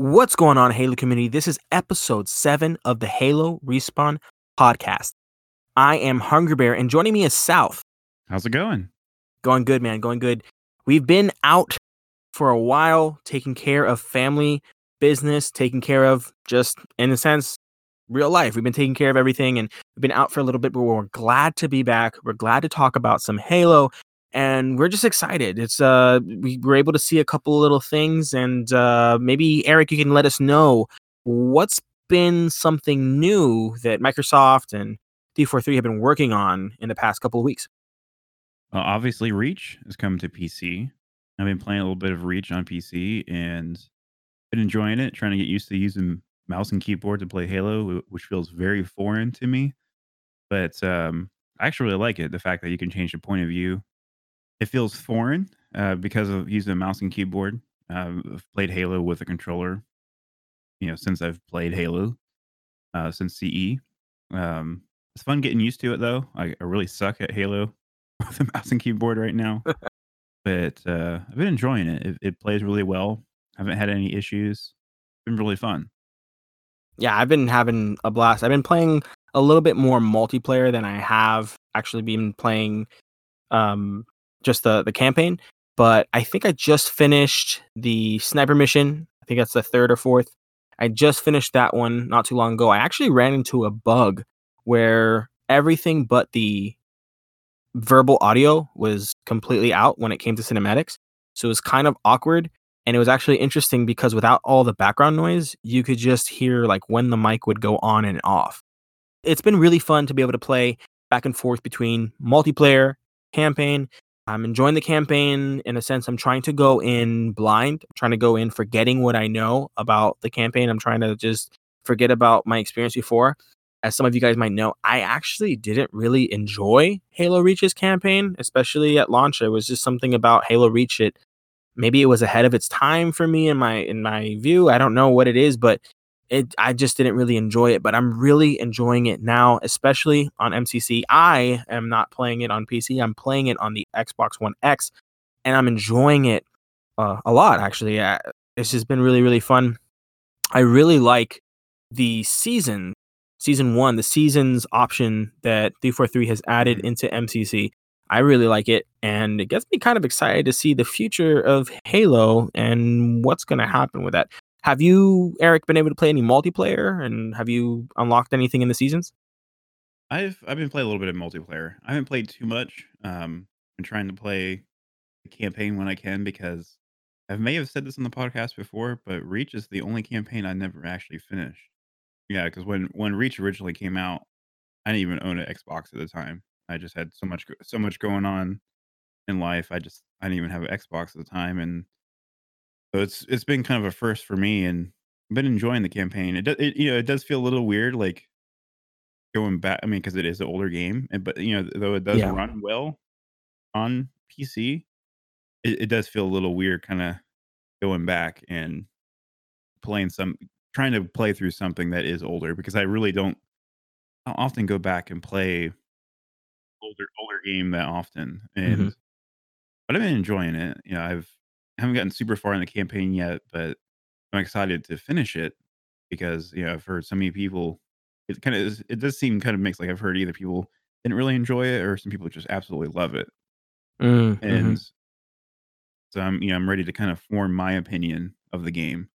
What's going on, Halo community? This is episode seven of the Halo Respawn podcast. I am Hungry Bear, and joining me is South. How's it going? Going good, man. Going good. We've been out for a while, taking care of family business, taking care of just, in a sense, real life. We've been taking care of everything, and we've been out for a little bit, but we're glad to be back. We're glad to talk about some Halo and we're just excited. It's uh we were able to see a couple little things and uh maybe Eric you can let us know what's been something new that Microsoft and 343 have been working on in the past couple of weeks. Well, obviously Reach has come to PC. I've been playing a little bit of Reach on PC and been enjoying it, trying to get used to using mouse and keyboard to play Halo, which feels very foreign to me. But um I actually really like it. The fact that you can change the point of view it feels foreign uh, because of using a mouse and keyboard. Uh, I've played Halo with a controller, you know, since I've played Halo, uh, since CE. Um, it's fun getting used to it though. I, I really suck at Halo with a mouse and keyboard right now, but uh, I've been enjoying it. it. It plays really well. I haven't had any issues. It's been really fun. Yeah, I've been having a blast. I've been playing a little bit more multiplayer than I have actually been playing um just the the campaign. But I think I just finished the sniper mission. I think that's the third or fourth. I just finished that one not too long ago. I actually ran into a bug where everything but the verbal audio was completely out when it came to cinematics. So it was kind of awkward. And it was actually interesting because without all the background noise, you could just hear like when the mic would go on and off. It's been really fun to be able to play back and forth between multiplayer, campaign, I'm enjoying the campaign in a sense. I'm trying to go in blind, I'm trying to go in forgetting what I know about the campaign. I'm trying to just forget about my experience before. As some of you guys might know, I actually didn't really enjoy Halo Reach's campaign, especially at launch. It was just something about Halo Reach. It maybe it was ahead of its time for me in my in my view. I don't know what it is, but it I just didn't really enjoy it, but I'm really enjoying it now, especially on MCC. I am not playing it on PC. I'm playing it on the Xbox One X, and I'm enjoying it uh, a lot. Actually, uh, it's just been really really fun. I really like the season, season one, the seasons option that 343 has added mm-hmm. into MCC. I really like it, and it gets me kind of excited to see the future of Halo and what's going to happen with that. Have you, Eric, been able to play any multiplayer, and have you unlocked anything in the seasons? I've I've been playing a little bit of multiplayer. I haven't played too much. Um, I'm trying to play the campaign when I can because I may have said this on the podcast before, but Reach is the only campaign I never actually finished. Yeah, because when when Reach originally came out, I didn't even own an Xbox at the time. I just had so much so much going on in life. I just I didn't even have an Xbox at the time, and so it's it's been kind of a first for me, and I've been enjoying the campaign. It, does, it you know it does feel a little weird, like going back. I mean, because it is an older game, and, but you know though it does yeah. run well on PC, it, it does feel a little weird, kind of going back and playing some, trying to play through something that is older because I really don't. I often go back and play older older game that often, and mm-hmm. but I've been enjoying it. You know, I've haven't gotten super far in the campaign yet, but I'm excited to finish it because you know I've heard so many people. It kind of it does seem kind of mixed. Like I've heard either people didn't really enjoy it or some people just absolutely love it. Mm, mm-hmm. And so I'm you know I'm ready to kind of form my opinion of the game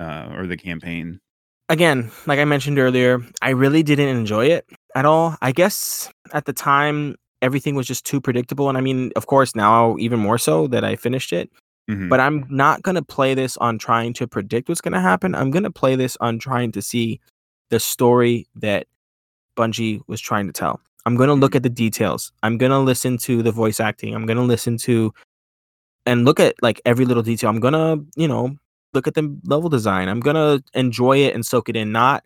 uh, or the campaign. Again, like I mentioned earlier, I really didn't enjoy it at all. I guess at the time everything was just too predictable, and I mean, of course, now even more so that I finished it. Mm-hmm. But I'm not going to play this on trying to predict what's going to happen. I'm going to play this on trying to see the story that Bungie was trying to tell. I'm going to look mm-hmm. at the details. I'm going to listen to the voice acting. I'm going to listen to and look at like every little detail. I'm going to, you know, look at the level design. I'm going to enjoy it and soak it in, not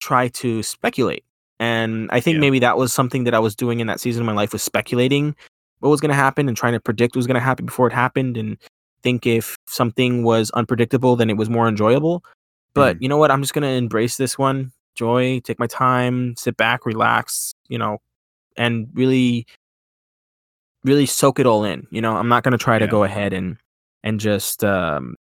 try to speculate. And I think yeah. maybe that was something that I was doing in that season of my life was speculating what was going to happen and trying to predict what was going to happen before it happened and think if something was unpredictable, then it was more enjoyable. But mm. you know what? I'm just gonna embrace this one, joy, take my time, sit back, relax, you know, and really, really soak it all in. You know, I'm not gonna try yeah. to go ahead and and just um,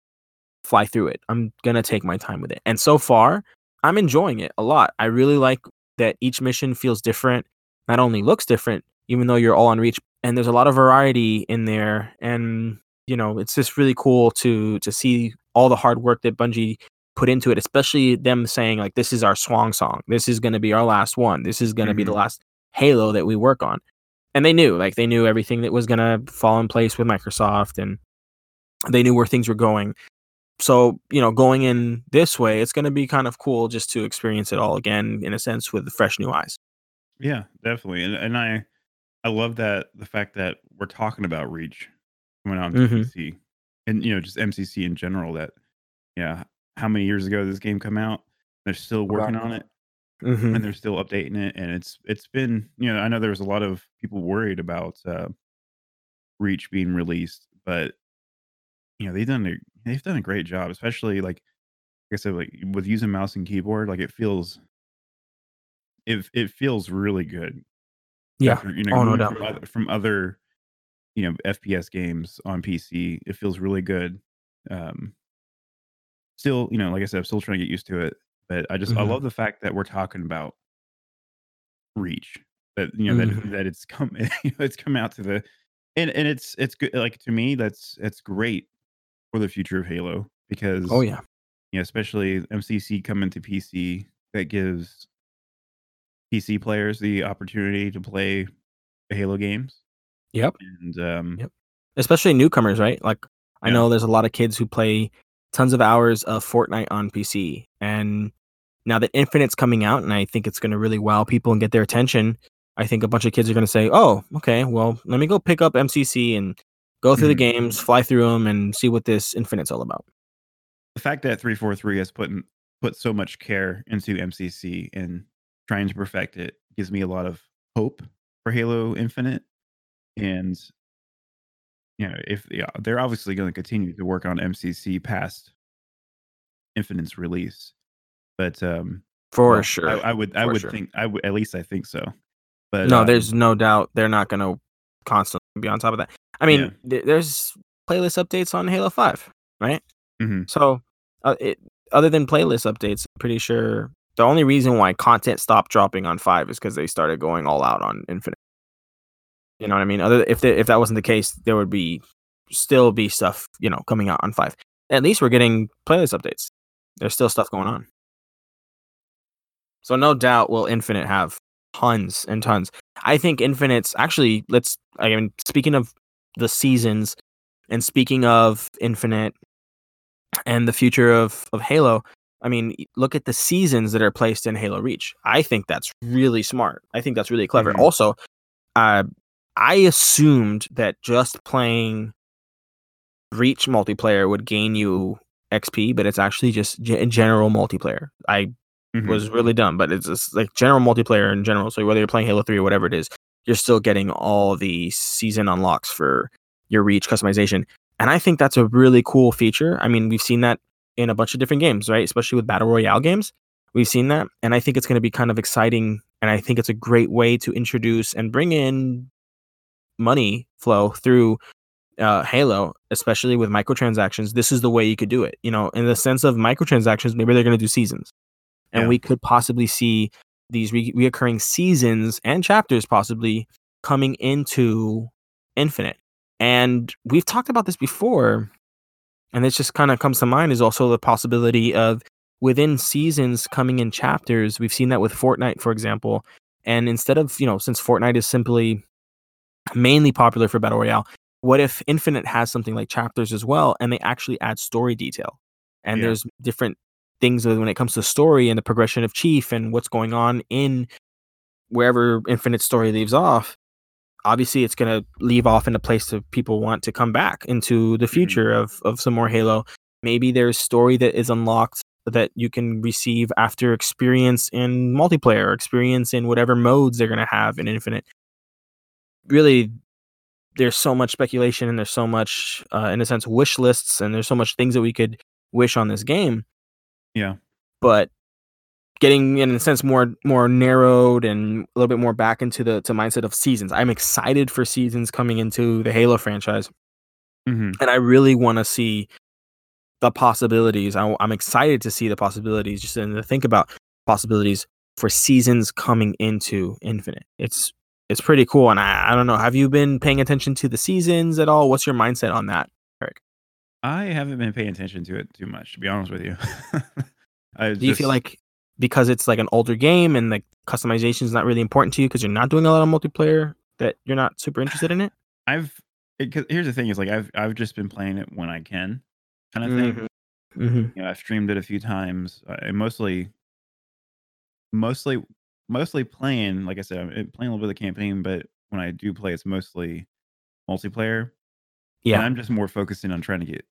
fly through it. I'm gonna take my time with it. And so far, I'm enjoying it a lot. I really like that each mission feels different. Not only looks different, even though you're all on reach, and there's a lot of variety in there. And you know, it's just really cool to to see all the hard work that Bungie put into it, especially them saying like this is our swan song. This is going to be our last one. This is going to mm-hmm. be the mm-hmm. last Halo that we work on. And they knew, like they knew everything that was going to fall in place with Microsoft and they knew where things were going. So, you know, going in this way, it's going to be kind of cool just to experience it all again in a sense with fresh new eyes. Yeah, definitely. And and I I love that the fact that we're talking about Reach coming out on mm-hmm. PC and you know, just MCC in general that yeah, how many years ago this game come out. They're still working on it, mm-hmm. and they're still updating it. And it's it's been you know I know there was a lot of people worried about uh, Reach being released, but you know they've done a they've done a great job, especially like like I said, like with using mouse and keyboard, like it feels it it feels really good. Yeah, After, you know, oh, no doubt. From other, from other you know FPS games on PC, it feels really good. Um, still, you know, like I said, I'm still trying to get used to it. But I just mm-hmm. I love the fact that we're talking about reach. That you know mm-hmm. that that it's come you know, it's come out to the and and it's it's good like to me that's it's great for the future of Halo because oh yeah yeah especially MCC coming to PC that gives PC players the opportunity to play Halo games. Yep. And um yep. Especially newcomers, right? Like I yeah. know there's a lot of kids who play tons of hours of Fortnite on PC. And now that Infinite's coming out, and I think it's going to really wow people and get their attention, I think a bunch of kids are going to say, "Oh, okay, well, let me go pick up MCC and go through mm-hmm. the games, fly through them, and see what this Infinite's all about." The fact that 343 has put in, put so much care into MCC and trying to perfect it gives me a lot of hope for Halo Infinite. And you know, if yeah, they're obviously going to continue to work on MCC past Infinite's release, but um, for well, sure, I, I would, I would sure. think, I would at least I think so. But no, um, there's no doubt they're not going to constantly be on top of that. I mean, yeah. th- there's playlist updates on Halo Five, right? Mm-hmm. So, uh, it, other than playlist updates, I'm pretty sure the only reason why content stopped dropping on Five is because they started going all out on Infinite. You know what I mean? Other if if that wasn't the case, there would be still be stuff you know coming out on five. At least we're getting playlist updates. There's still stuff going on. So no doubt will Infinite have tons and tons. I think Infinite's actually let's I mean speaking of the seasons and speaking of Infinite and the future of of Halo, I mean, look at the seasons that are placed in Halo Reach. I think that's really smart. I think that's really clever. Mm-hmm. Also, uh, I assumed that just playing Reach multiplayer would gain you XP, but it's actually just g- general multiplayer. I mm-hmm. was really dumb, but it's just like general multiplayer in general. So whether you're playing Halo 3 or whatever it is, you're still getting all the season unlocks for your Reach customization. And I think that's a really cool feature. I mean, we've seen that in a bunch of different games, right? Especially with Battle Royale games. We've seen that. And I think it's going to be kind of exciting. And I think it's a great way to introduce and bring in money flow through uh, Halo, especially with microtransactions, this is the way you could do it. You know, in the sense of microtransactions, maybe they're going to do seasons, and yeah. we could possibly see these re- reoccurring seasons and chapters possibly coming into Infinite. And we've talked about this before, and this just kind of comes to mind is also the possibility of within seasons coming in chapters. We've seen that with Fortnite, for example. And instead of, you know, since Fortnite is simply mainly popular for battle royale. What if Infinite has something like chapters as well, and they actually add story detail? And yeah. there's different things when it comes to story and the progression of Chief and what's going on in wherever Infinite story leaves off. Obviously, it's going to leave off in a place that people want to come back into the mm-hmm. future mm-hmm. of of some more Halo. Maybe there's story that is unlocked that you can receive after experience in multiplayer, experience in whatever modes they're going to have in Infinite really there's so much speculation and there's so much uh, in a sense wish lists and there's so much things that we could wish on this game yeah but getting in a sense more more narrowed and a little bit more back into the to mindset of seasons i'm excited for seasons coming into the halo franchise mm-hmm. and i really want to see the possibilities. I, am excited to see the possibilities, just and to think about possibilities for seasons coming into Infinite. It's it's pretty cool, and I, I don't know. Have you been paying attention to the seasons at all? What's your mindset on that, Eric? I haven't been paying attention to it too much, to be honest with you. Do just, you feel like because it's like an older game and the customization is not really important to you because you're not doing a lot of multiplayer that you're not super interested in it? I've it, here's the thing is like I've I've just been playing it when I can, kind of thing. Mm-hmm. Mm-hmm. You know, I've streamed it a few times. I mostly, mostly, mostly playing. Like I said, I'm playing a little bit of the campaign, but when I do play, it's mostly multiplayer. Yeah, and I'm just more focusing on trying to get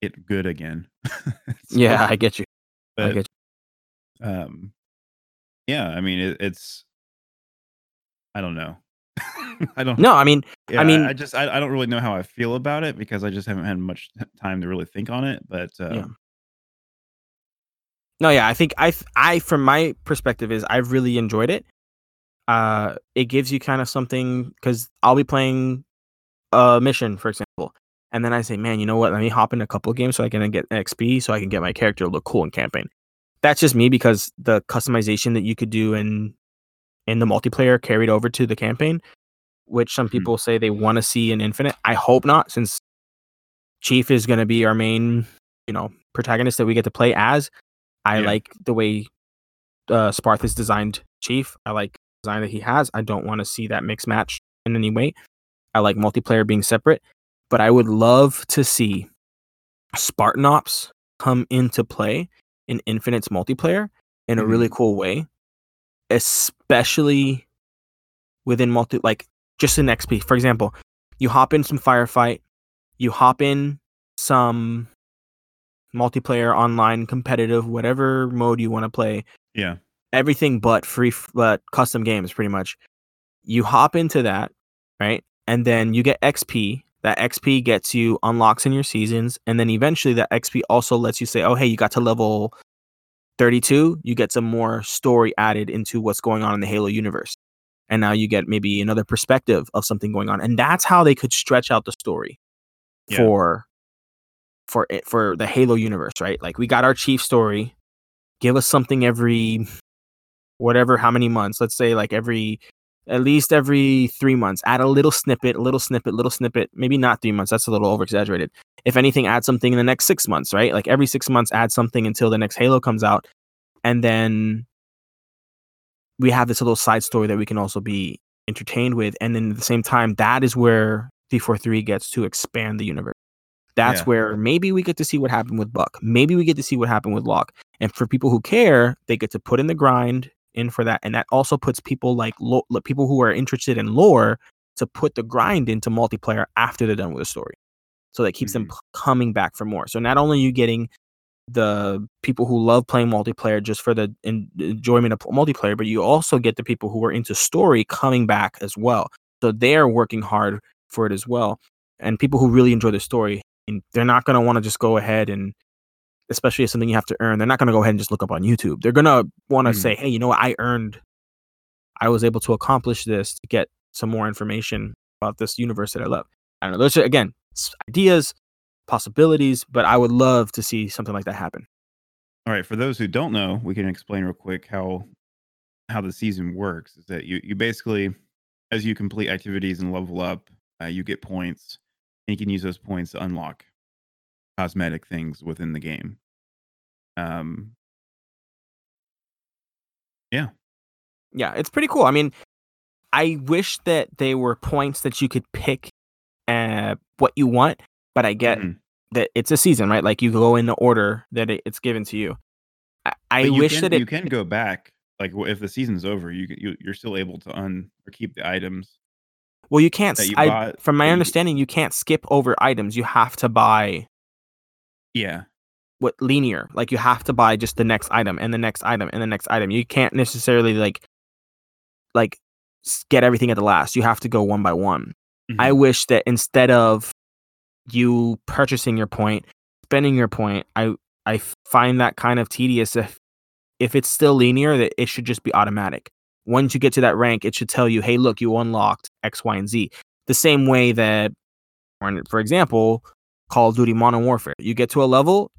it good again. so, yeah, I get you. But, I get you. Um, yeah, I mean, it, it's. I don't know. I don't. No, I mean, yeah, I mean, I just I, I don't really know how I feel about it because I just haven't had much time to really think on it. But uh, yeah. No, yeah, I think I I from my perspective is I've really enjoyed it. Uh, it gives you kind of something because I'll be playing a mission, for example, and then I say, man, you know what? Let me hop in a couple games so I can get XP so I can get my character to look cool in campaign. That's just me because the customization that you could do in in the multiplayer carried over to the campaign, which some mm-hmm. people mm-hmm. say they want to see in Infinite. I hope not, since Chief is going to be our main, you know, protagonist that we get to play as. I yeah. like the way uh, Sparthus designed Chief. I like the design that he has. I don't want to see that mix match in any way. I like multiplayer being separate, but I would love to see Spartan Ops come into play in Infinite's multiplayer in a mm-hmm. really cool way especially within multi like just in XP. For example, you hop in some firefight, you hop in some multiplayer online competitive whatever mode you want to play. Yeah. Everything but free but custom games pretty much. You hop into that, right? And then you get XP. That XP gets you unlocks in your seasons and then eventually that XP also lets you say, "Oh, hey, you got to level 32, you get some more story added into what's going on in the Halo universe. And now you get maybe another perspective of something going on. And that's how they could stretch out the story yeah. for for it for the Halo universe, right? Like we got our chief story. Give us something every whatever how many months. Let's say like every at least every three months. Add a little snippet, a little snippet, little snippet. Maybe not three months. That's a little over exaggerated. If anything, add something in the next six months, right? Like every six months, add something until the next Halo comes out. And then we have this little side story that we can also be entertained with. And then at the same time, that is where 343 gets to expand the universe. That's yeah. where maybe we get to see what happened with Buck. Maybe we get to see what happened with Locke. And for people who care, they get to put in the grind in for that, and that also puts people like lo- people who are interested in lore to put the grind into multiplayer after they're done with the story. So that keeps mm-hmm. them coming back for more. So not only are you getting the people who love playing multiplayer just for the enjoyment of multiplayer, but you also get the people who are into story coming back as well. So they're working hard for it as well. And people who really enjoy the story, and they're not going to want to just go ahead and especially if something you have to earn, they're not going to go ahead and just look up on YouTube. They're going to want to mm. say, hey, you know what? I earned, I was able to accomplish this to get some more information about this universe that I love. I don't know. Those are, again, ideas, possibilities, but I would love to see something like that happen. All right. For those who don't know, we can explain real quick how how the season works. Is that you you basically, as you complete activities and level up, uh, you get points, and you can use those points to unlock cosmetic things within the game. Um, yeah. Yeah, it's pretty cool. I mean, I wish that they were points that you could pick uh, what you want, but I get mm-hmm. that it's a season, right? Like you go in the order that it, it's given to you. I, I wish can, that it, you can go back. Like if the season's over, you, you you're still able to un or keep the items. Well, you can't. You I, from my understanding, you can't skip over items. You have to buy yeah. What linear? Like you have to buy just the next item and the next item and the next item. You can't necessarily like like get everything at the last. You have to go one by one. Mm-hmm. I wish that instead of you purchasing your point, spending your point, I I find that kind of tedious if if it's still linear that it should just be automatic. Once you get to that rank, it should tell you, "Hey, look, you unlocked X, Y, and Z." The same way that for example, Call of Duty Modern Warfare. You get to a level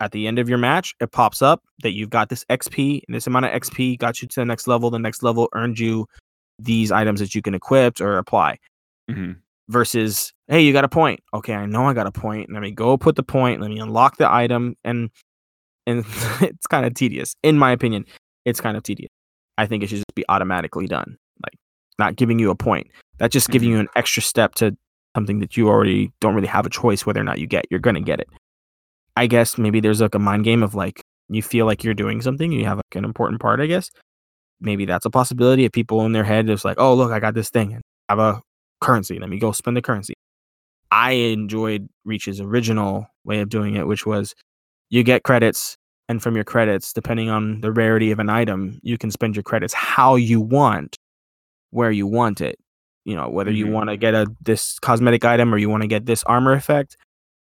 at the end of your match, it pops up that you've got this XP, and this amount of XP got you to the next level. The next level earned you these items that you can equip or apply. hmm Versus, hey, you got a point. Okay, I know I got a point. Let me go put the point. Let me unlock the item, and and it's kind of tedious, in my opinion. It's kind of tedious. I think it should just be automatically done, like not giving you a point. That's just giving Mhm. you an extra step to something that you already don't really have a choice whether or not you get. You're gonna get it. I guess maybe there's like a mind game of like you feel like you're doing something, you have like an important part, I guess. Maybe that's a possibility if people in their head is like, oh look, I got this thing and I have a currency. Let me go spend the currency. I enjoyed Reach's original way of doing it, which was you get credits, and from your credits, depending on the rarity of an item, you can spend your credits how you want, where you want it. You know, whether you Mhm. want to get a this cosmetic item or you want to get this armor effect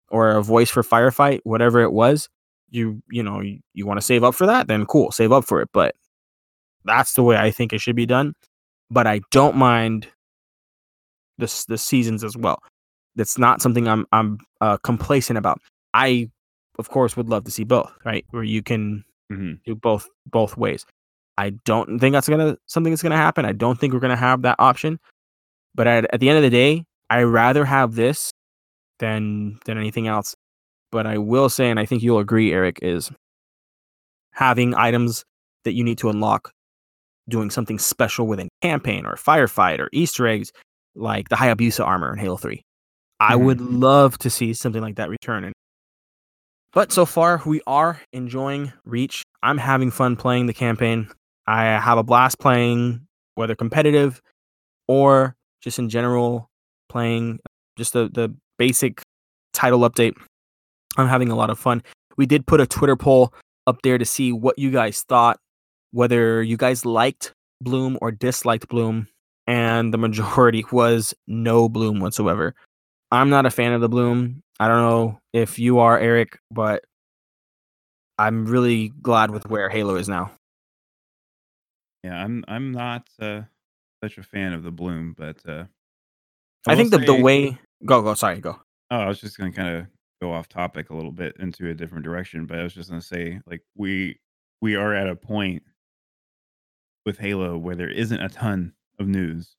or a voice for firefight, whatever it was, you you know, you, you want to save up for that, then cool, save up for it. But that's the way I think it should be done. But I don't mind the the seasons as well. That's not something I'm I'm uh, complacent about. I, of course, would love to see both, right? Where you can hmm do both both ways. I don't think that's gonna something that's gonna happen. I don't think we're gonna have that option. But at, at the end of the day, I rather have this than than anything else. But I will say, and I think you'll agree, Eric, is having items that you need to unlock, doing something special within campaign or firefight or Easter eggs, like the Hayabusa armor in Halo Three. I Mhm. would love to see something like that return. And but so far, we are enjoying Reach. I'm having fun playing the campaign. I have a blast playing, whether competitive or just in general, playing just the, the basic title update. I'm having a lot of fun. We did put a Twitter poll up there to see what you guys thought, whether you guys liked Bloom or disliked Bloom, and the majority was no Bloom whatsoever. I'm not a fan of the Bloom. I don't know if you are, Eric, but I'm really glad with where Halo is now. Yeah, I'm I'm not uh, such a fan of the bloom, but uh, I, will think the, the way go go sorry go Oh, I was just gonna kind of go off topic a little bit into a different direction, but I was just gonna say, like, we we are at a point with Halo where there isn't a ton of news.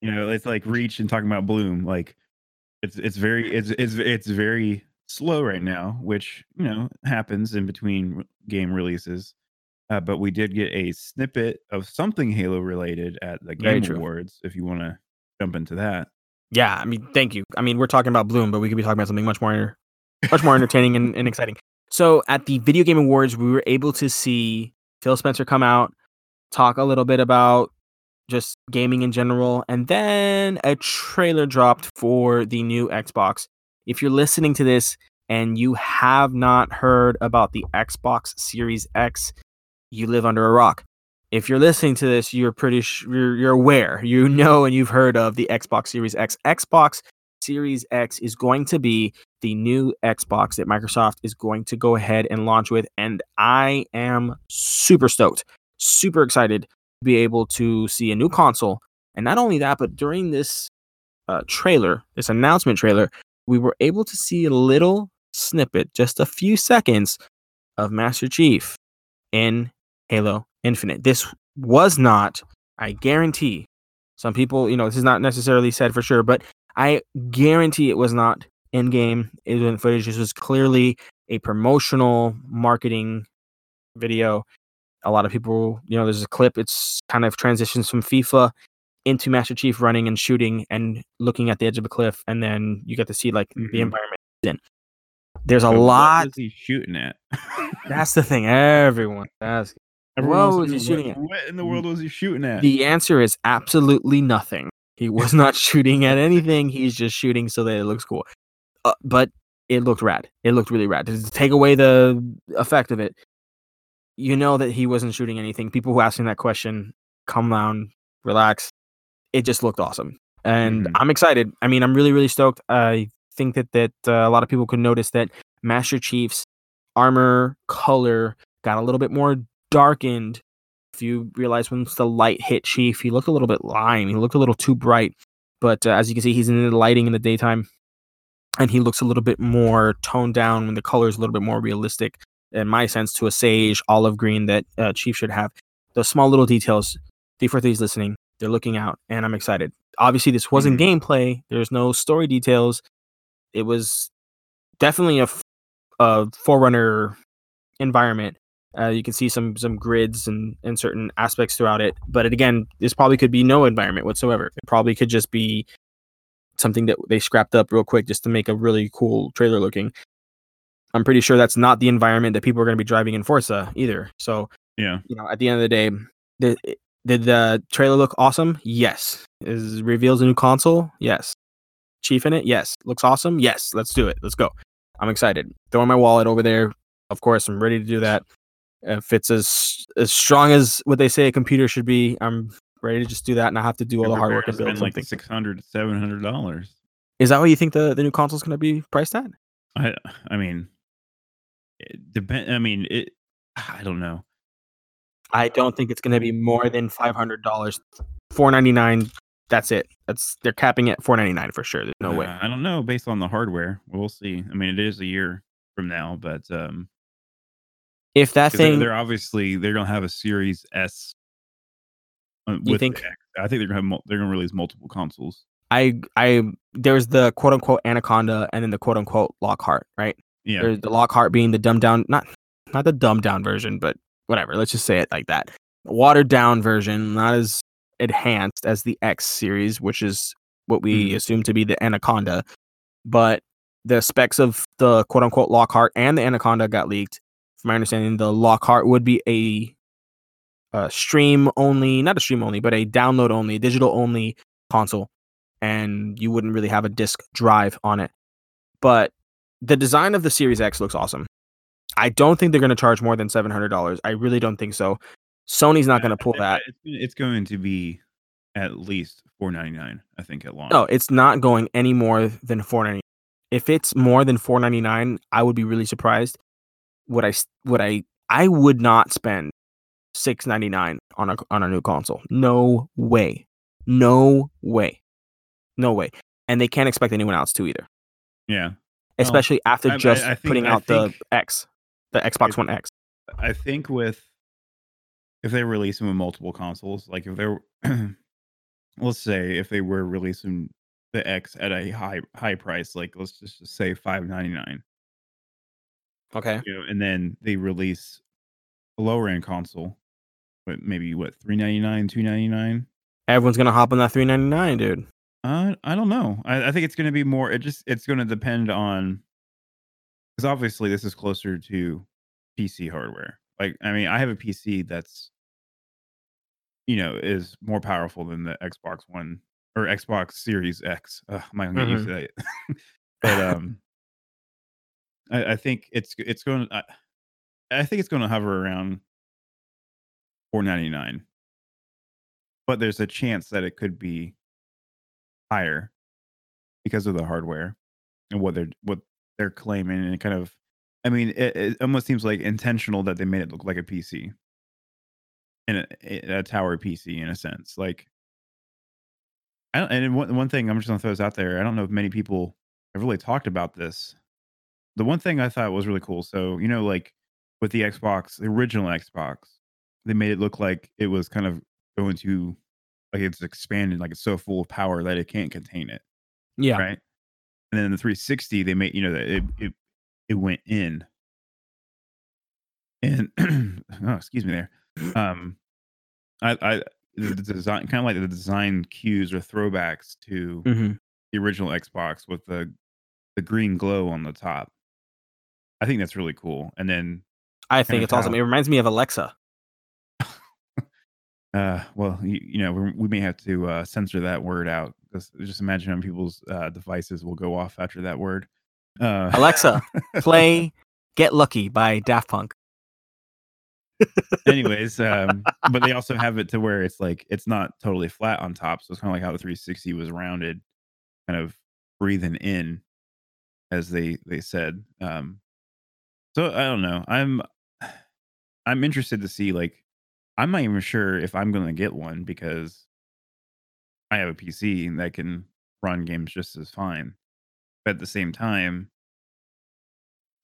You know, it's like Reach and talking about Bloom, like it's it's very it's it's it's very slow right now, which you know happens in between game releases. Uh, but we did get a snippet of something Halo related at the Very Game true. Awards. If you want to jump into that, yeah i mean thank you i mean we're talking about bloom but we could be talking about something much more much more entertaining and, and exciting so at the video game awards we were able to see phil spencer come out talk a little bit about just gaming in general and then a trailer dropped for the new xbox if you're listening to this and you have not heard about the xbox series x you live under a rock if you're listening to this, you're pretty sh- you're, you're aware, you know, and you've heard of the Xbox Series X. Xbox Series X is going to be the new Xbox that Microsoft is going to go ahead and launch with, and I am super stoked, super excited be able to see a new console. And not only that, but during this uh, trailer, this announcement trailer, we were able to see a little snippet, just a few seconds, of Master Chief in Halo Infinite. This was not, I guarantee, some people, you know, this is not necessarily said for sure, but I guarantee it was not in game It was in footage. This was clearly a promotional marketing video. A lot of people, you know, there's a clip, it's kind of transitions from FIFA into Master Chief running and shooting and looking at the edge of a cliff, and then you get to see like the Mhm. environment in. There's a But lot. What he shooting at? That's the thing. Everyone asks. Everyone What was he shooting at? what, What in the world was he shooting at? The answer is absolutely nothing. He was not shooting at anything. He's just shooting so that it looks cool. Uh, but it looked rad. It looked really rad. To take away the effect of it, you know that he wasn't shooting anything. People who asking that question, come down, relax. It just looked awesome, and Mhm. I'm excited. I mean, I'm really, really stoked. I think that that uh, a lot of people could notice that Master Chief's armor color got a little bit more darkened. If you realize once the light hit Chief, he looked a little bit lime. He looked a little too bright. But uh, as you can see, he's in the lighting in the daytime. and he looks a little bit more toned down when the color is a little bit more realistic in my sense to a sage olive green that uh, chief should have. Those small little details 343 is listening they're looking out and i'm excited. Obviously this wasn't Mhm. gameplay there's no story details. It was definitely a, f- a forerunner environment. Uh, you can see some some grids and, and certain aspects throughout it but it, again this probably could be no environment whatsoever. It probably could just be something that they scrapped up real quick just to make a really cool trailer looking i'm pretty sure that's not the environment that people are going to be driving in forza either so Yeah. you know, at the end of the day, did, did the trailer look awesome? Yes. Is reveals a new console? Yes. Chief in it? Yes. Looks awesome? Yes. Let's do it. Let's go. I'm excited. Throwing my wallet over there. Of course, I'm ready to do that. If it's as as strong as what they say a computer should be, I'm ready to just do that and I have to do all the hard work and build like something. six hundred, seven hundred dollars. Is that what you think the, the new console's gonna be priced at? I I mean, it depend. I mean, it. I don't know. I don't think it's gonna be more than five hundred dollars. Four ninety nine. That's it. That's they're capping it four ninety nine for sure. There's no way. Uh, I don't know. Based on the hardware, we'll see. I mean, it is a year from now, but um, If that 'cause they're, thing they're obviously they're gonna have a Series S. uh, You with the think-. I think they're gonna have mul- they're gonna release multiple consoles. I I there's the quote unquote Anaconda and then the quote unquote Lockhart, right? Yeah, There's the Lockhart being the dumbed down, not not the dumbed down version, but whatever. Let's just say it like that. Watered down version, not as enhanced as the X series, which is what we Mhm. assume to be the Anaconda. But the specs of the quote unquote Lockhart and the Anaconda got leaked. From my understanding, the Lockhart would be a, a stream only, not a stream only, but a download only, digital only console, and you wouldn't really have a disk drive on it. But the design of the Series X looks awesome. I don't think they're going to charge more than seven hundred dollars. I really don't think so. Sony's not going to pull that. It's, it's going to be at least four ninety nine. I think at launch. No, it's not going any more than four ninety. If it's more than four ninety nine, I would be really surprised. Would I? Would I? I would not spend six ninety nine on a on a new console. No way. No way. No way. And they can't expect anyone else to either. yeah. Oh, especially after I- I- just I think- putting I out the X, the Xbox One X. I think with if they release them with multiple consoles, like if they're let's say if they were releasing the X at a high high price, like let's just say five ninety nine, Okay. you know, and then they release a lower end console, but maybe what three ninety nine, two ninety nine. Everyone's gonna hop on that three ninety nine, dude. Uh, I don't know. I, I think it's going to be more. It just it's going to depend on because obviously this is closer to PC hardware. Like I mean, I have a PC that's you know is more powerful than the Xbox One or Xbox Series X. Ugh, I'm not gonna get used to that. but um, I, I think it's it's going. I, I think it's going to hover around four ninety nine. But there's a chance that it could be higher because of the hardware and what they're what they're claiming and kind of I mean it, it almost seems like intentional that they made it look like a PC and a, a tower PC in a sense like I don't, and one, one thing I'm just gonna throw this out there I don't know if many people have really talked about this. The one thing I thought was really cool so you know like with the Xbox the original Xbox they made it look like it was kind of going to like it's expanded like it's so full of power that it can't contain it Yeah. right? And then the 360, they made you know that it it, it went in, and oh, excuse me there. Um, I I the design kind of like the design cues or throwbacks to hmm the original Xbox with the the green glow on the top. I think that's really cool. And then, I think it's awesome. It reminds me of Alexa. Uh, well, you, you know, we, we may have to uh, censor that word out. Just, just imagine how people's uh, devices will go off after that word. Uh, Alexa, play "Get Lucky" by Daft Punk. anyways um but they also have it to where it's like it's not totally flat on top so it's kind of like how the 360 was rounded kind of breathing in as they they said um so i don't know i'm i'm interested to see like i'm not even sure if i'm gonna get one because i have a pc that can run games just as fine but at the same time,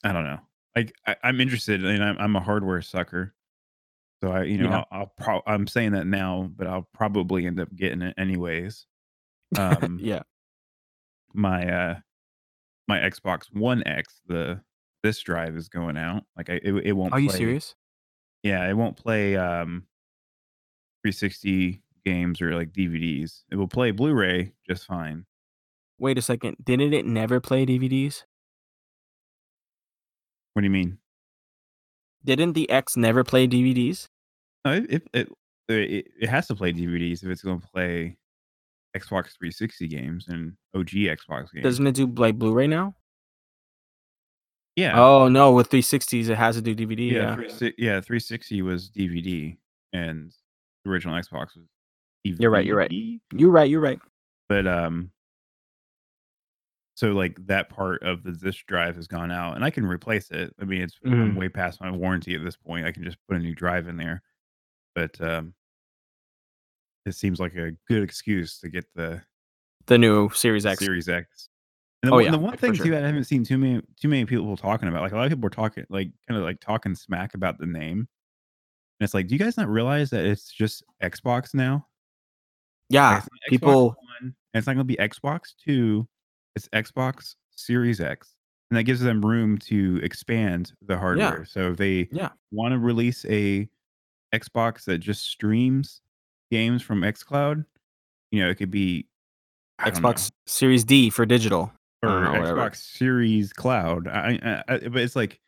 I don't know. Like I, I'm interested, and I'm, I'm a hardware sucker. So I, you know, Yeah. I'll, I'll pro- I'm saying that now, but I'll probably end up getting it anyways. Um, yeah. my uh, my Xbox One X, the this drive is going out. Like I, it, it won't. Are you serious? Yeah, it won't play um 360 games or like DVDs. It will play Blu-ray just fine. Wait a second. Didn't it never play DVDs? What do you mean? Didn't the X never play DVDs? No, it it it, it, it has to play DVDs if it's going to play Xbox 360 games and OG Xbox games. Doesn't it do like Blu-ray now? Yeah. Oh no, with 360s it has to do DVD. yeah, Yeah. 360 yeah, 360 was DVD and the original Xbox was DVD. You're right, you're right. You're right. You're right. But um so like that part of the disk drive has gone out and I can replace it. I mean, it's I'm Mhm. way past my warranty at this point. I can just put a new drive in there. But um it seems like a good excuse to get the The new Series X. Series X. And the, Oh, one, yeah, the one thing sure. too, I haven't seen too many too many people talking about. Like a lot of people were talking, like kind of like talking smack about the name. And it's like, do you guys not realize that it's just Xbox now? Like, Yeah. it's people- One, and it's not going to be Xbox Two. It's Xbox Series X, and that gives them room to expand the hardware. So if they Yeah. want to release a Xbox that just streams games from XCloud, you know, it could be I Xbox Series D for digital. Or don't whatever. Xbox Series Cloud. I, I, I, but it's like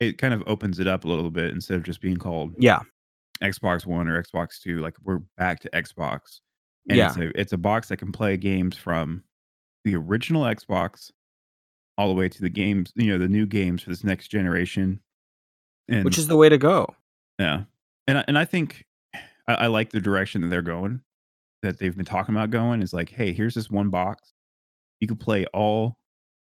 it kind of opens it up a little bit instead of just being called Yeah. Xbox One or Xbox Two. Like we're back to Xbox, and Yeah. it's a it's a box that can play games from the original Xbox all the way to the games, you know, the new games for this next generation. And Which is the way to go. yeah, and I, and I think I, I like the direction that they're going, that they've been talking about going. Is like, hey, here's this one box, you can play all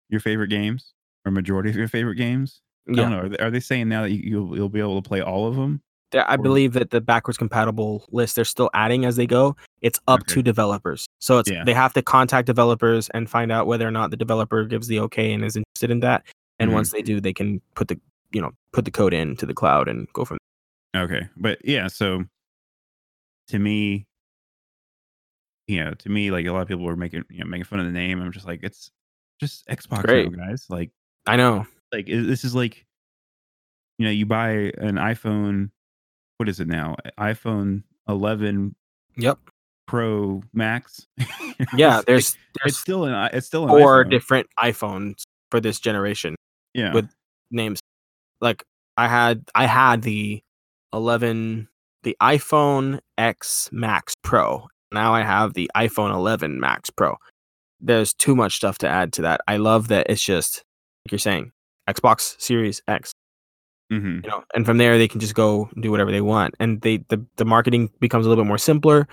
your favorite games or majority of your favorite games. I Yeah. don't know. Are they, are they saying now that you, you'll you'll be able to play all of them? There- I Or- believe that the backwards compatible list they're still adding as they go. It's up Okay. to developers. So it's Yeah. they have to contact developers and find out whether or not the developer gives the okay and is interested in that. And Mhm. once they do, they can put the you know put the code into the cloud and go from There. Okay, but yeah, so to me, you know, to me, like a lot of people were making you know making fun of the name. I'm just like, it's just Xbox great. now, guys. Like, I know. like this is like, you know, you buy an iPhone. What is it now? iPhone 11 Yep. Pro Max. Yeah. There's like- there's it's still an it's still an four iPhone. different iPhones for this generation yeah. with names. Like I had I had the 11 the iPhone X Max Pro. Now I have the iPhone 11 Max Pro. There's too much stuff to add to that. I love that it's just like you're saying Xbox Series X, Mhm. you know, and from there they can just go do whatever they want and they the, the marketing becomes a little bit more simpler.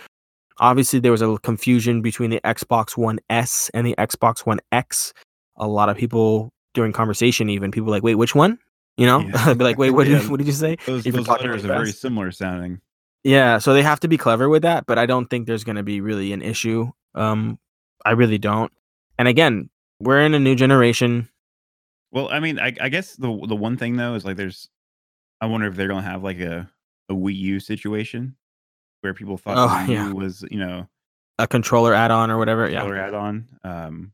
Obviously there was a little confusion between the Xbox One S and the Xbox One X. A lot of people during conversation even people like, "Wait, which one?" You know? Yeah. be like, "Wait, what Yeah. did what did you say?" Those, those letters are very similar sounding. Yeah, so they have to be clever with that, but I don't think there's going to be really an issue. Um I really don't. And again, we're in a new generation. Well, I mean, I, I guess the the one thing though is like there's, I wonder if they're gonna have like a a Wii U situation where people thought Oh, Wii yeah. U was you know A controller add-on or whatever. Yeah. killer add-on. Um,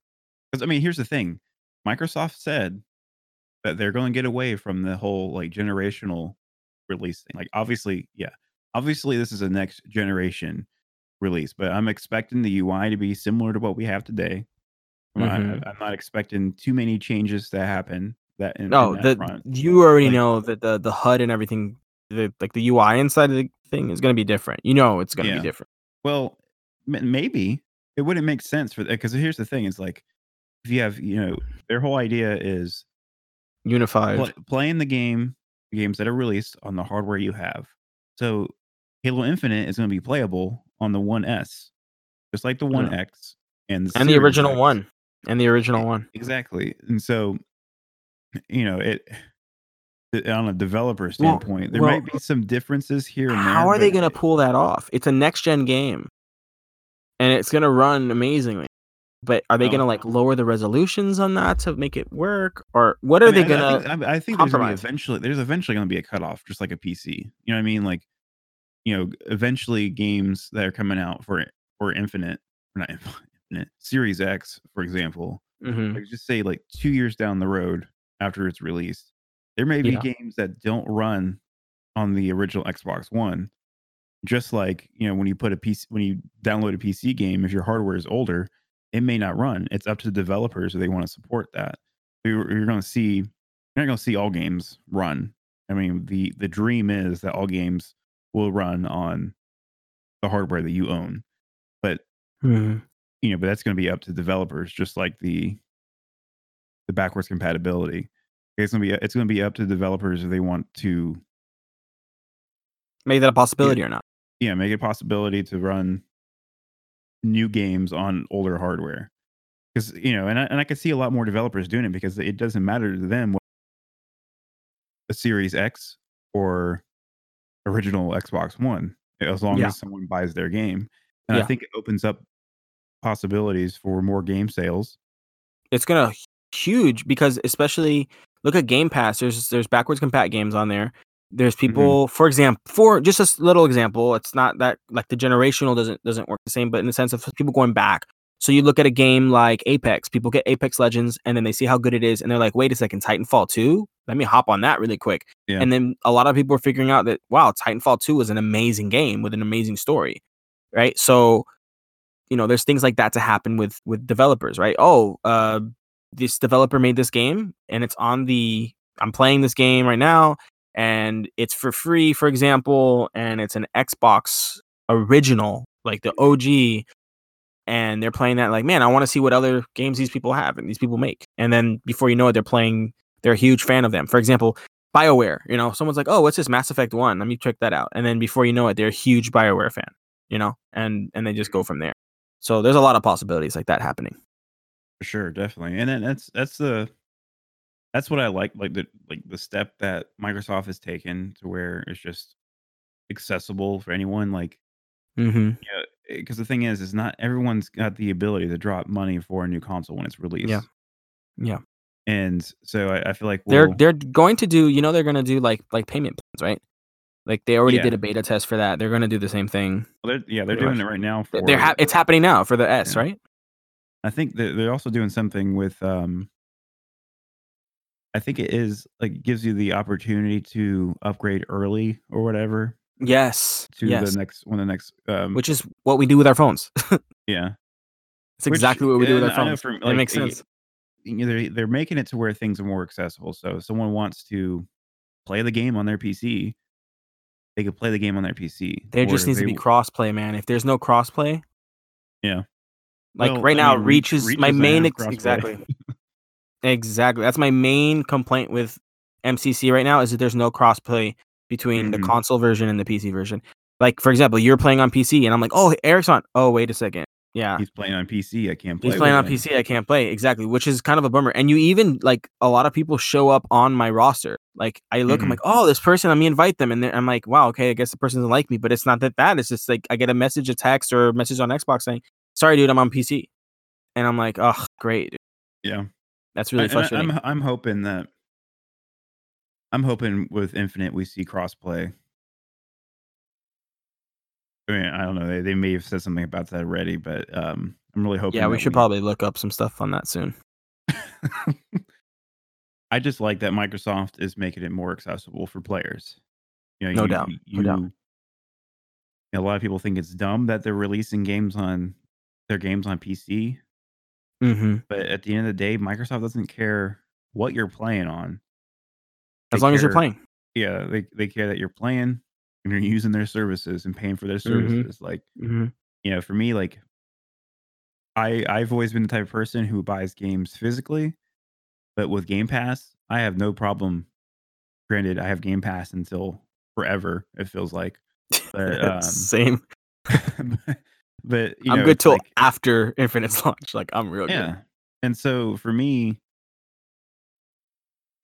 because I mean, here's the thing: Microsoft said that they're going to get away from the whole like generational release thing. Like, obviously, yeah, obviously this is a next generation release, but I'm expecting the UI to be similar to what we have today. I'm not- Mhm. I'm not expecting too many changes to happen. That in, No, in that the you already Like- know that the the HUD and everything the like the UI inside of the thing is going to be different. You know it's going to Yeah. be different. Well, m- maybe it wouldn't make sense for that because here's the thing: is like if you have, you know, their whole idea is Unified. pl- playing the game, games that are released on the hardware you have. So Halo Infinite is going to be playable on the One S, just like the One Yeah. X and the, and the original X. one. And the original one. Exactly, and so you know it. On a developer Well- standpoint, there well, might be some differences here and there. How are they going to pull that off? It's a next gen game. And it's going to run amazingly. but are they Oh. gonna like lower the resolutions on that to make it work, or what are I they mean, I- gonna? I think, I, think there's gonna be eventually there's eventually gonna be a cutoff, just like a PC. You know what I mean? Like, you know, eventually games that are coming out for for Infinite, or not Infinite, Series X, for example, Mhm. like just say like two years down the road after it's released, there may be Yeah. games that don't run on the original Xbox One. Just like you know, when you put a PC, when you download a PC game, if your hardware is older, it may not run. It's up to the developers if they want to support that. You're, you're going to see, you're not going to see all games run. I mean, the the dream is that all games will run on the hardware that you own, but Mhm. you know, but that's going to be up to developers, just like the the backwards compatibility. It's going to be it's going to be up to developers if they want to Make that a possibility or not? yeah make it a possibility to run new games on older hardware because you know and I, and I could see a lot more developers doing it because it doesn't matter to them what a series x or original xbox one as long Yeah. as someone buys their game and i think it opens up possibilities for more game sales it's gonna huge because especially look at Game Pass. There's there's backwards compat games on there. There's Mm-hmm. people, for example, for just a little example, it's not that like the generational doesn't doesn't work the same, but in the sense of people going back. So you look at a game like Apex, people get Apex Legends and then they see how good it is, and they're like, wait a second, Titanfall 2? Let me hop on that really quick. Yeah. And then a lot of people are figuring out that wow, Titanfall 2 is an amazing game with an amazing story. Right. So you know there's things like that to happen with with developers right oh uh this developer made this game and it's on the i'm playing this game right now and it's for free for example and it's an xbox original like the og and they're playing that like man i want to see what other games these people have and these people make and then before you know it they're playing they're a huge fan of them for example bioware you know someone's like oh what's this mass effect 1 let me check that out and then before you know it they're a huge bioware fan you know and and they just go from there so there's a lot of possibilities like that happening. For sure, definitely. And then that's that's the that's what I like, like the like the step that Microsoft has taken to where it's just accessible for anyone. Like, Mm-hmm. yeah, because the thing is, is not everyone's got the ability to drop money for a new console when it's released. Yeah. Yeah. And so I, I feel like They're we'll, they're going to do you know they're going to do like like payment plans right? Like they already Yeah. did a beta test for that. They're going to do the same thing. they're, yeah, they're pretty doing much. it right now for. They're ha- it's happening now for the S Yeah. right? I think that they're also doing something with. um I think it is like gives you the opportunity to upgrade early or whatever Yes. to yes. the next one. of The next, um, Which is what we do with our phones. yeah. It's exactly what we do with our and I know phones. from, it makes sense. you know, they're they're making it to where things are more accessible. So if someone wants to play the game on their PC, they could play the game on their PC. There just needs to be crossplay, man. If there's no crossplay, Yeah. like Well, right I now, mean, Reach is Reach my main ex- exactly. Exactly. That's my main complaint with MCC right now is that there's no crossplay between the Mhm. console version and the PC version. Like for example, you're playing on PC and I'm like, "Oh, Eric's on." Oh, wait a second. Yeah. He's playing on PC. I can't play. He's playing on him. PC. I can't play. Exactly, which is kind of a bummer. And you even like a lot of people show up on my roster. Like I look, I'm Mhm. like, "Oh, this person, let me invite them." And then I'm like, "Wow, okay, I guess the person doesn't like me." But it's not that bad. It's just like I get a message, a text, or a message on Xbox saying, "Sorry, dude, I'm on PC." And I'm like, "Oh, great." dude." Yeah. That's really I- and I- frustrating. I'm I'm hoping that I'm hoping with Infinite we see crossplay. I mean, I don't know. They, they may have said something about that already, but um, I'm really hoping. Yeah, we should probably look up some stuff on that soon. I just like that Microsoft is making it more accessible for players. You know, No you, doubt, You, no doubt. you know, a lot of people think it's dumb that they're releasing games on their games on PC, Mm-hmm. but at the end of the day, Microsoft doesn't care what you're playing on. As long as you're playing. Yeah, they they care that you're playing and you're using their services and paying for their Mhm. services. Like, Mm-hmm. you know, for me, like I I've always been the type of person who buys games physically, but with Game Pass, I have no problem. Granted, I have Game Pass until forever. It feels like, but um, Same. but you I'm know, good till like- after Infinite's launch. Like I'm real yeah. good. And so for me,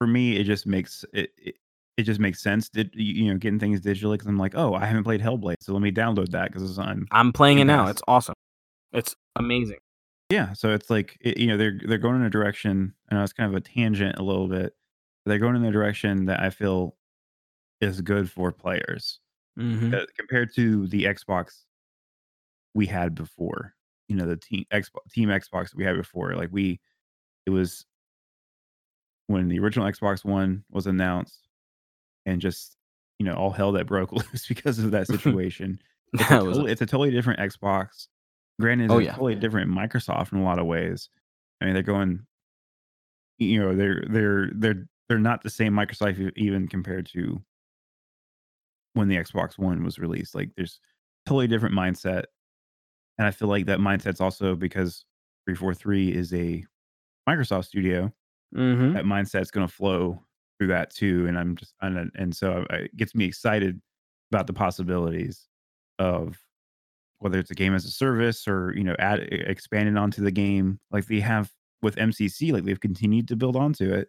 for me, it just makes it. it it just makes sense, did you know, getting things digitally because I'm like, oh, I haven't played Hellblade, so let me download that because it's on I'm playing it now. It's awesome. It's amazing. Yeah, so it's like it, you know they're they're going in a direction. And it's kind of a tangent a little bit. But they're going in a direction that I feel is good for players Mm-hmm. uh, compared to the Xbox we had before. You know, the team Xbox team Xbox that we had before. Like we, it was when the original Xbox One was announced, and just you know all hell that broke loose because of that situation. It's a totally it's a totally different Xbox. Granted, oh it's a yeah. totally different Microsoft in a lot of ways. I mean, they're going, you know, they're they're they're they're not the same Microsoft even compared to when the Xbox One was released. Like, there's totally different mindset, and I feel like that mindset's also because 343 is a Microsoft studio. Mm-hmm. That mindset's going to flow through that too, and I'm just and and so uh, it gets me excited about the possibilities of whether it's a game as a service or you know add expanding onto the game like they have with MCC like they've continued to build onto it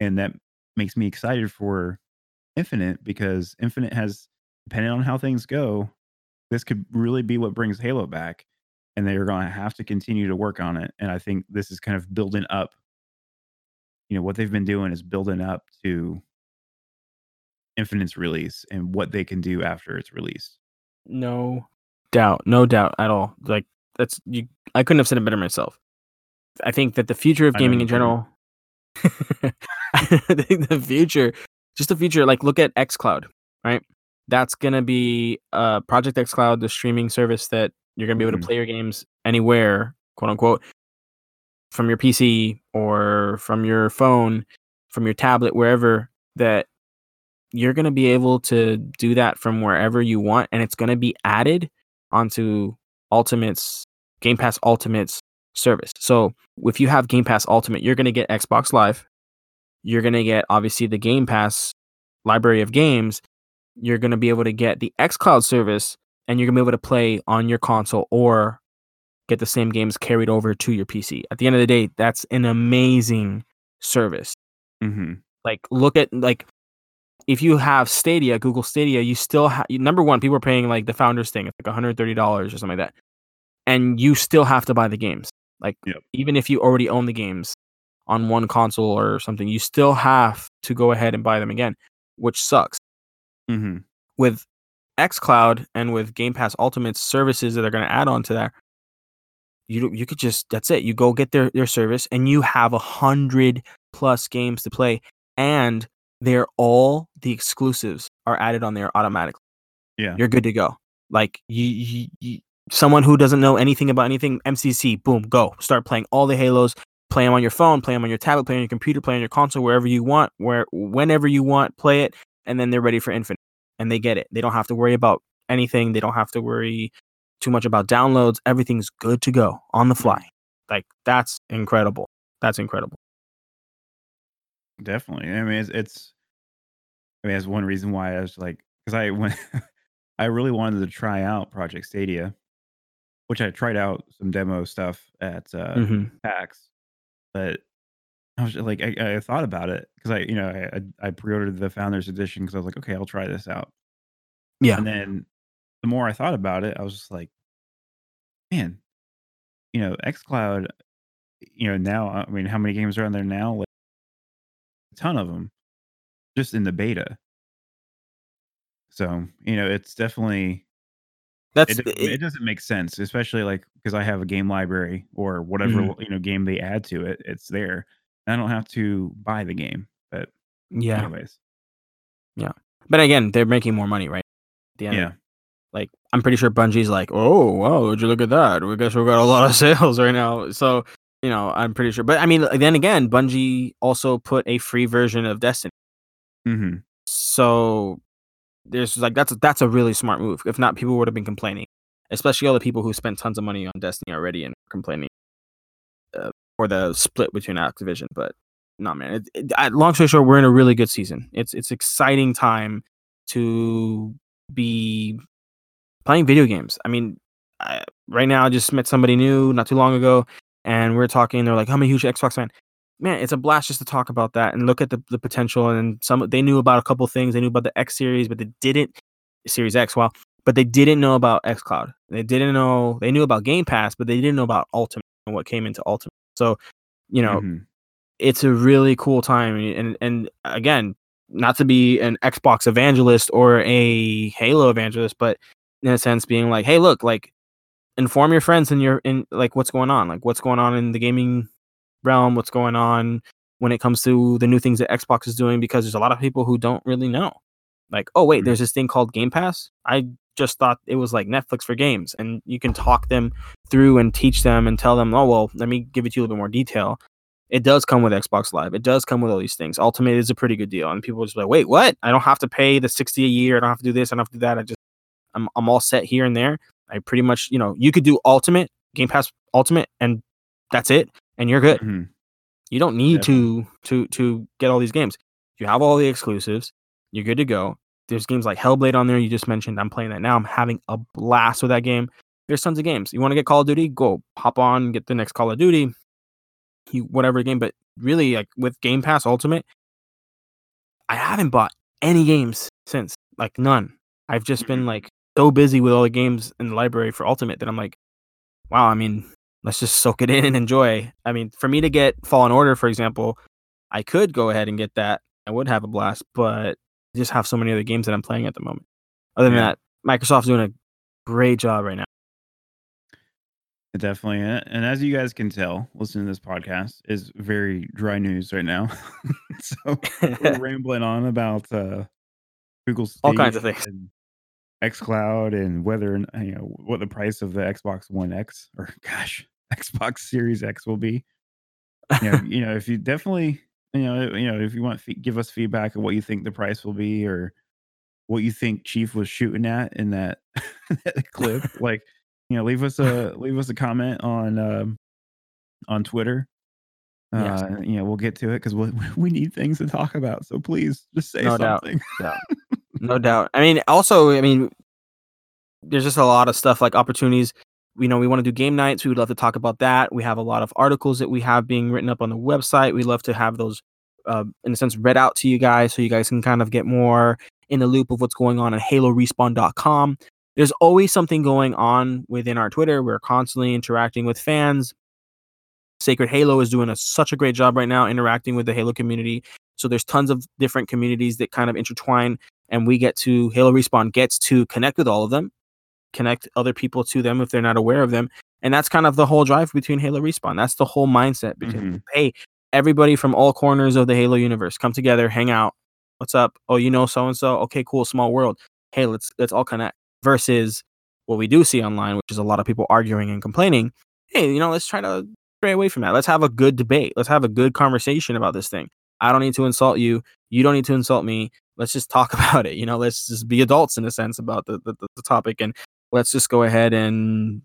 and that makes me excited for Infinite because Infinite has depending on how things go this could really be what brings Halo back and they're going to have to continue to work on it and I think this is kind of building up you know what they've been doing is building up to Infinite's release and what they can do after it's released No doubt, no doubt at all. Like that's you. I couldn't have said it better myself. I think that the future of gaming in general. I think the future, just the future. Like look at XCloud, right? That's gonna be uh Project XCloud, the streaming service that you're gonna be able Mhm. to play your games anywhere, quote unquote, from your PC or from your phone, from your tablet, wherever. That you're going to be able to do that from wherever you want and it's going to be added onto ultimate's game pass ultimate's service so if you have game pass ultimate you're going to get xbox live you're going to get obviously the game pass library of games you're going to be able to get the xcloud service and you're going to be able to play on your console or get the same games carried over to your pc at the end of the day that's an amazing service Mhm. like look at like if you have Stadia, Google Stadia, you still have number one, people are paying like the founders thing, it's like $130 or something like that. And you still have to buy the games. Like Yep. even if you already own the games on one console or something, you still have to go ahead and buy them again, which sucks. Mhm. With xCloud and with Game Pass Ultimate services that are going to add on to that, you you could just that's it. You go get their their service and you have a hundred plus games to play, and they're all the exclusives are added on there automatically. Yeah. You're good to go. Like you, you, you someone who doesn't know anything about anything, MCC, boom, go start playing all the Halos. Play them on your phone, play them on your tablet, play on your computer, play on your console, wherever you want, where whenever you want, play it, and then they're ready for Infinite, and they get it. They don't have to worry about anything. They don't have to worry too much about downloads. Everything's good to go on the fly. Like that's incredible. That's incredible. Definitely. I mean, it's, it's I mean, that's one reason why I was like, because I went, I really wanted to try out Project Stadia, which I tried out some demo stuff at uh, hmm PAX, but I was like, I, I thought about it because I, you know, I, I I pre-ordered the Founders Edition because I was like, okay, I'll try this out, Yeah. and then the more I thought about it, I was just like, man, you know, XCloud, you know, now, I mean, how many games are on there now? Like a ton of them, just in the beta. So you know, it's definitely That's It doesn't it, it doesn't make sense, especially, like because I have a game library or whatever, Mhm. you know, game they add to it, it's there. I don't have to buy the game, but yeah. anyways. Yeah. But again, they're making more money, right? At the end Yeah. Like I'm pretty sure Bungie's like, oh wow, would you look at that? We guess we got a lot of sales right now. So you know, I'm pretty sure. But I mean, then again, Bungie also put a free version of Destiny. Mhm. So there's like that's that's a really smart move. If not, people would have been complaining, especially all the people who spent tons of money on Destiny already and complaining uh, for the split between Activision. But no, man. It, it, I- long story short, we're in a really good season. It's it's exciting time to be playing video games. I mean, I, right now I just met somebody new not too long ago, and we are talking. They're like, "I'm a huge Xbox fan." Man, it's a blast just to talk about that and look at the, the potential. And some they knew about a couple things. They knew about the X series, but they didn't Series X. Well, but they didn't know about XCloud. They didn't know. They knew about Game Pass, but they didn't know about Ultimate. and what came into Ultimate. So, you know, Mhm. it's a really cool time and, and again not to be an xbox evangelist or a halo evangelist but in a sense being like hey look like inform your friends and your in like what's going on like what's going on in the gaming realm what's going on when it comes to the new things that xbox is doing because there's a lot of people who don't really know like oh wait Mhm. there's this thing called game pass i just thought it was like netflix for games and you can talk them through and teach them and tell them oh well let me give it to you a little bit more detail it does come with Xbox Live. It does come with all these things. Ultimate is a pretty good deal, and people just like, "Wait, what? I don't have to pay the sixty a year. I don't have to do this. I don't have to do that. I just, I'm, I'm all set here and there. I pretty much, you know, you could do Ultimate Game Pass Ultimate, and that's it, and you're good. Mhm. You don't need to to to get all these games. You have all the exclusives. You're good to go. There's games like Hellblade on there. You just mentioned. I'm playing that now. I'm having a blast with that game. There's tons of games. You want to get Call of Duty? Go hop on, get the next Call of Duty you whatever game, but really like with Game Pass Ultimate, I haven't bought any games since, like none. I've just been like so busy with all the games in the library for Ultimate that I'm like, wow, I mean, let's just soak it in and enjoy. I mean, for me to get Fallen Order, for example, I could go ahead and get that. I would have a blast, but I just have so many other games that I'm playing at the moment. Other than Yeah. that, Microsoft's doing a great job right now. Definitely. And and as you guys can tell, listening to this podcast is very dry news right now. so we're rambling on about uh, Google All kinds of things. and XCloud and whether and, you know what the price of the Xbox One X or gosh, Xbox Series X will be. You know, you know, if you definitely, you know, you know, if you want, give us feedback of what you think the price will be or what you think Chief was shooting at in that, that clip. Like, you know, leave us a leave us a comment on um, on Twitter. Yes. Uh, you know, we'll get to it because we we need things to talk about. So please, just say No doubt. No doubt. I mean, also, I mean, there's just a lot of stuff like opportunities. You know, we want to do game nights. We would love to talk about that. We have a lot of articles that we have being written up on the website. We love to have those, uh, in a sense, read out to you guys so you guys can kind of get more in the loop of what's going on at HaloRespawn.com. There's always something going on within our Twitter. We're constantly interacting with fans. Sacred Halo is doing a, such a great job right now interacting with the Halo community. So there's tons of different communities that kind of intertwine, and we get to Halo Respawn gets to connect with all of them, connect other people to them if they're not aware of them, and that's kind of the whole drive between Halo Respawn. That's the whole mindset between Mhm. hey, everybody from all corners of the Halo universe come together, hang out. What's up? Oh, you know so and so. Okay, cool. Small world. Hey, let's let's all connect. Versus what we do see online, which is a lot of people arguing and complaining. Hey, you know, let's try to stray away from that. Let's have a good debate. Let's have a good conversation about this thing. I don't need to insult you. You don't need to insult me. Let's just talk about it. You know, let's just be adults in a sense about the, the, the topic. And let's just go ahead and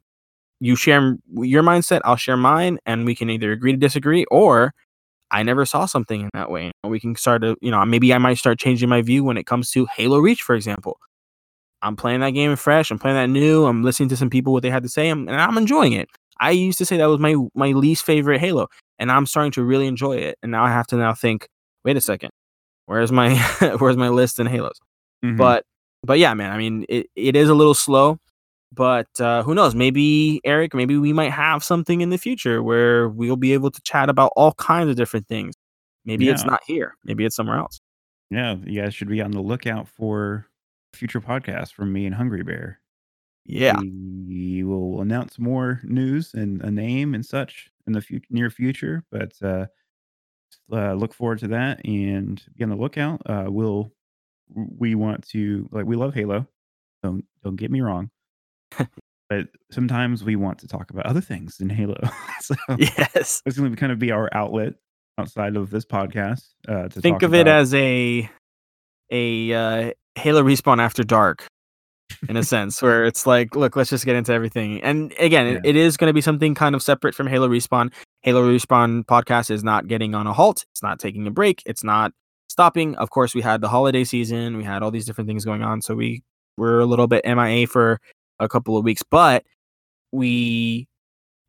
you share your mindset, I'll share mine, and we can either agree to disagree or I never saw something in that way. We can start to, you know, maybe I might start changing my view when it comes to Halo Reach, for example. I'm playing that game fresh. I'm playing that new. I'm listening to some people what they had to say, and I'm enjoying it. I used to say that was my my least favorite Halo, and I'm starting to really enjoy it. And now I have to now think, wait a second, where's my where's my list in Halos? Mhm. But but yeah, man. I mean, it, it is a little slow, but uh, who knows? Maybe Eric, maybe we might have something in the future where we'll be able to chat about all kinds of different things. Maybe it's not here. Maybe it's somewhere else. yeah, you guys should be on the lookout for future podcasts from me and Hungry Bear. Yeah. We will announce more news and a name and such in the fut- near future, but uh, uh, look forward to that and be on the lookout. Uh, we'll we want to like we love Halo. Don't don't get me wrong, but sometimes we want to talk about other things than Halo. so Yes. it's going to kind of be our outlet outside of this podcast. Uh, to Think of it about- as a a uh, Halo respawn after dark, in a sense, where it's like, look, let's just get into everything. And again, Yeah. it, it is going to be something kind of separate from Halo respawn. Halo respawn podcast is not getting on a halt. It's not taking a break. It's not stopping. Of course, we had the holiday season. We had all these different things going on, so we were a little bit MIA for a couple of weeks, but we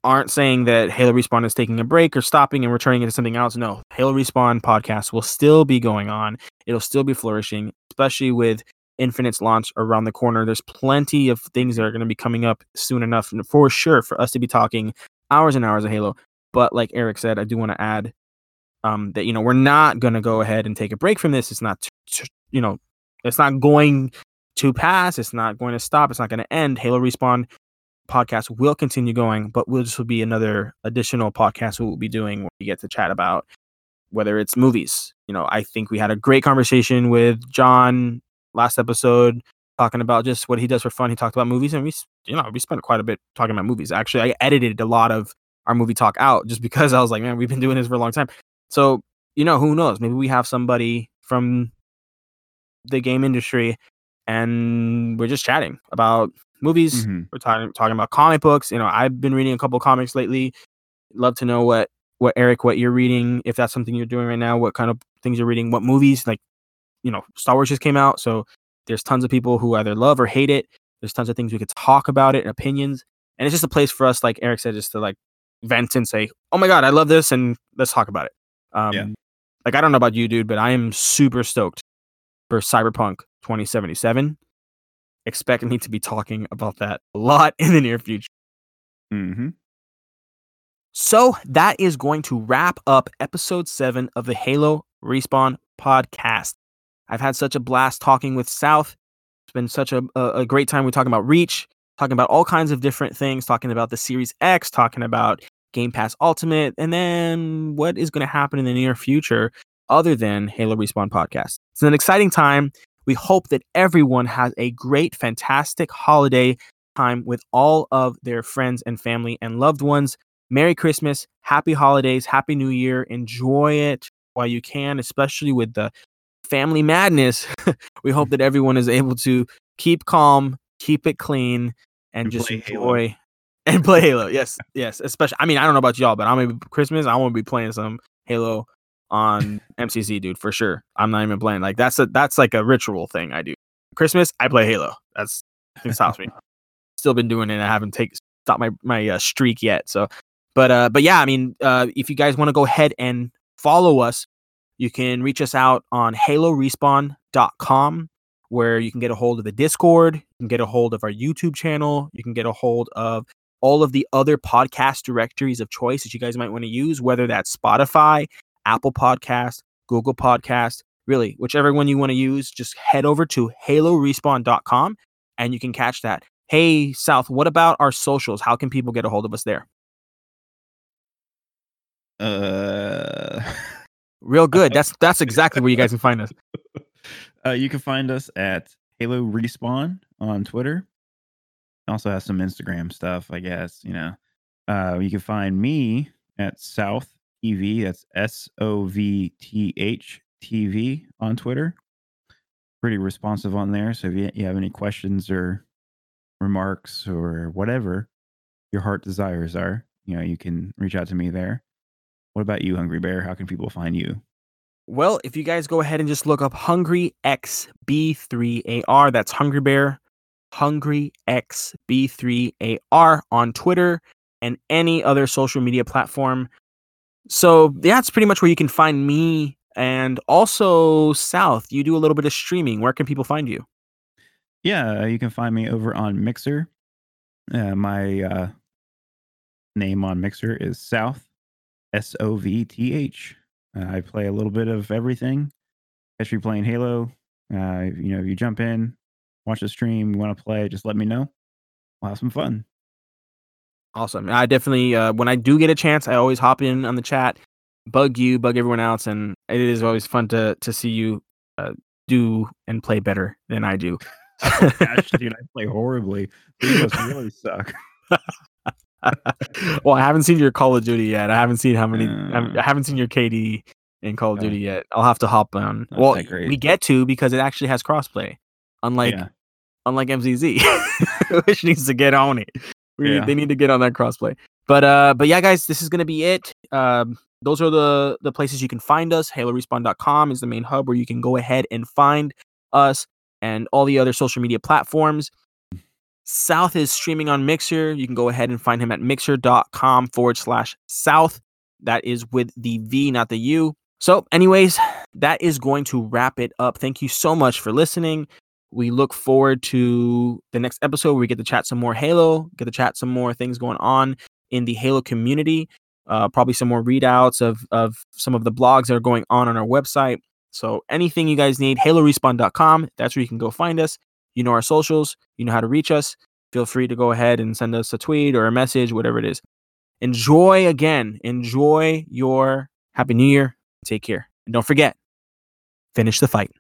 aren't saying that Halo Respawn is taking a break or stopping and we're turning into something else. No, Halo Respawn podcast will still be going on. It'll still be flourishing, especially with Infinite's launch around the corner. There's plenty of things that are going to be coming up soon enough, for sure, for us to be talking hours and hours of Halo. But like Eric said, I do want to add um, that you know we're not gonna go ahead and take a break from this. It's not, you know, it's not going to pass. It's not going to stop. It's not going to end. Halo Respawn podcast will continue going, but we'll just will be another additional podcast we will be doing where we get to chat about whether it's movies. You know, I think we had a great conversation with John last episode talking about just what he does for fun. He talked about movies, and we, you know, we spent quite a bit talking about movies. Actually, I edited a lot of our movie talk out just because I was like, man, we've been doing this for a long time. So, you know, who knows? Maybe we have somebody from the game industry and we're just chatting about movies. Mm-hmm. We're talking talking about comic books. You know, I've been reading a couple comics lately. Love to know what what Eric, what you're reading, if that's something you're doing right now, what kind of things you're reading, what movies, like, you know, Star Wars just came out. So there's tons of people who either love or hate it. There's tons of things we could talk about it and opinions. And it's just a place for us, like Eric said, just to like vent and say, Oh my God, I love this and let's talk about it. Um Yeah. like I don't know about you, dude, but I am super stoked for Cyberpunk 2077. Expect me to be talking about that a lot in the near future. Mm-hmm. So that is going to wrap up episode seven of the Halo Respawn podcast. I've had such a blast talking with South. It's been such a, a, great time. We're talking about Reach, talking about all kinds of different things, talking about the Series X, talking about Game Pass Ultimate, and then what is going to happen in the near future other than Halo Respawn podcast. It's an exciting time. We hope that everyone has a great, fantastic holiday time with all of their friends and family and loved ones. Merry Christmas, Happy Holidays, Happy New Year. Enjoy it while you can, especially with the family madness. we hope that everyone is able to keep calm, keep it clean, and, And just play Halo. enjoy and play Halo. Yes, yes. Especially, I mean, I don't know about y'all, but I'm gonna be Christmas. I want to be playing some Halo on MCC, dude, for sure. I'm not even playing like that's a that's like a ritual thing I do. Christmas, I play Halo. That's it stops me. Still been doing it. I haven't take stopped my my uh, streak yet. So, but uh, but yeah, I mean, uh, if you guys want to go ahead and follow us, you can reach us out on HaloRespawn.com, where you can get a hold of the Discord, you can get a hold of our YouTube channel, you can get a hold of all of the other podcast directories of choice that you guys might want to use, whether that's Spotify, Apple Podcast, Google Podcast, really, whichever one you want to use, just head over to halorespawn.com and you can catch that. Hey, South, what about our socials? How can people get a hold of us there? Uh, Real good. That's that's exactly where you guys can find us. uh, you can find us at Halo Respawn on Twitter. Also has some Instagram stuff, I guess. You know, uh, you can find me at South TV. That's S O V T H TV on Twitter. Pretty responsive on there. So if you have any questions or remarks or whatever your heart desires are, you know, you can reach out to me there. What about you, Hungry Bear? How can people find you? Well, if you guys go ahead and just look up Hungry XB3AR, that's Hungry Bear, Hungry XB3AR on Twitter and any other social media platform. So that's pretty much where you can find me. And also, South, you do a little bit of streaming. Where can people find you? Yeah, you can find me over on Mixer. Uh, my uh, name on Mixer is South S O V T H. Uh, I play a little bit of everything. Catch me playing Halo. Uh, you know, if you jump in, watch the stream, you want to play, just let me know. We'll have some fun. Awesome. I definitely, uh, when I do get a chance, I always hop in on the chat, bug you, bug everyone else, and it is always fun to to see you uh, do and play better than I do. Gosh, dude, I play horribly. These must really suck. well, I haven't seen your Call of Duty yet. I haven't seen how many. I Uh. haven't seen your KD in Call of. Duty yet. I'll have to hop on. Well, we get to because it actually has crossplay, unlike yeah. unlike MCC, which needs to get on it. We Yeah. they need to get on that crossplay. But uh, but yeah, guys, this is gonna be it. Um, those are the the places you can find us. HaloRespawn.com is the main hub where you can go ahead and find us and all the other social media platforms. South is streaming on Mixer. You can go ahead and find him at mixer.com forward slash South. That is with the V, not the U. So, anyways, that is going to wrap it up. Thank you so much for listening. We look forward to the next episode where we get to chat some more Halo, get to chat some more things going on in the Halo community. Uh, probably some more readouts of of some of the blogs that are going on on our website. So anything you guys need, HaloRespawn.com. That's where you can go find us. You know our socials. You know how to reach us. Feel free to go ahead and send us a tweet or a message, whatever it is. Enjoy again. Enjoy your Happy New Year. Take care. And don't forget, finish the fight.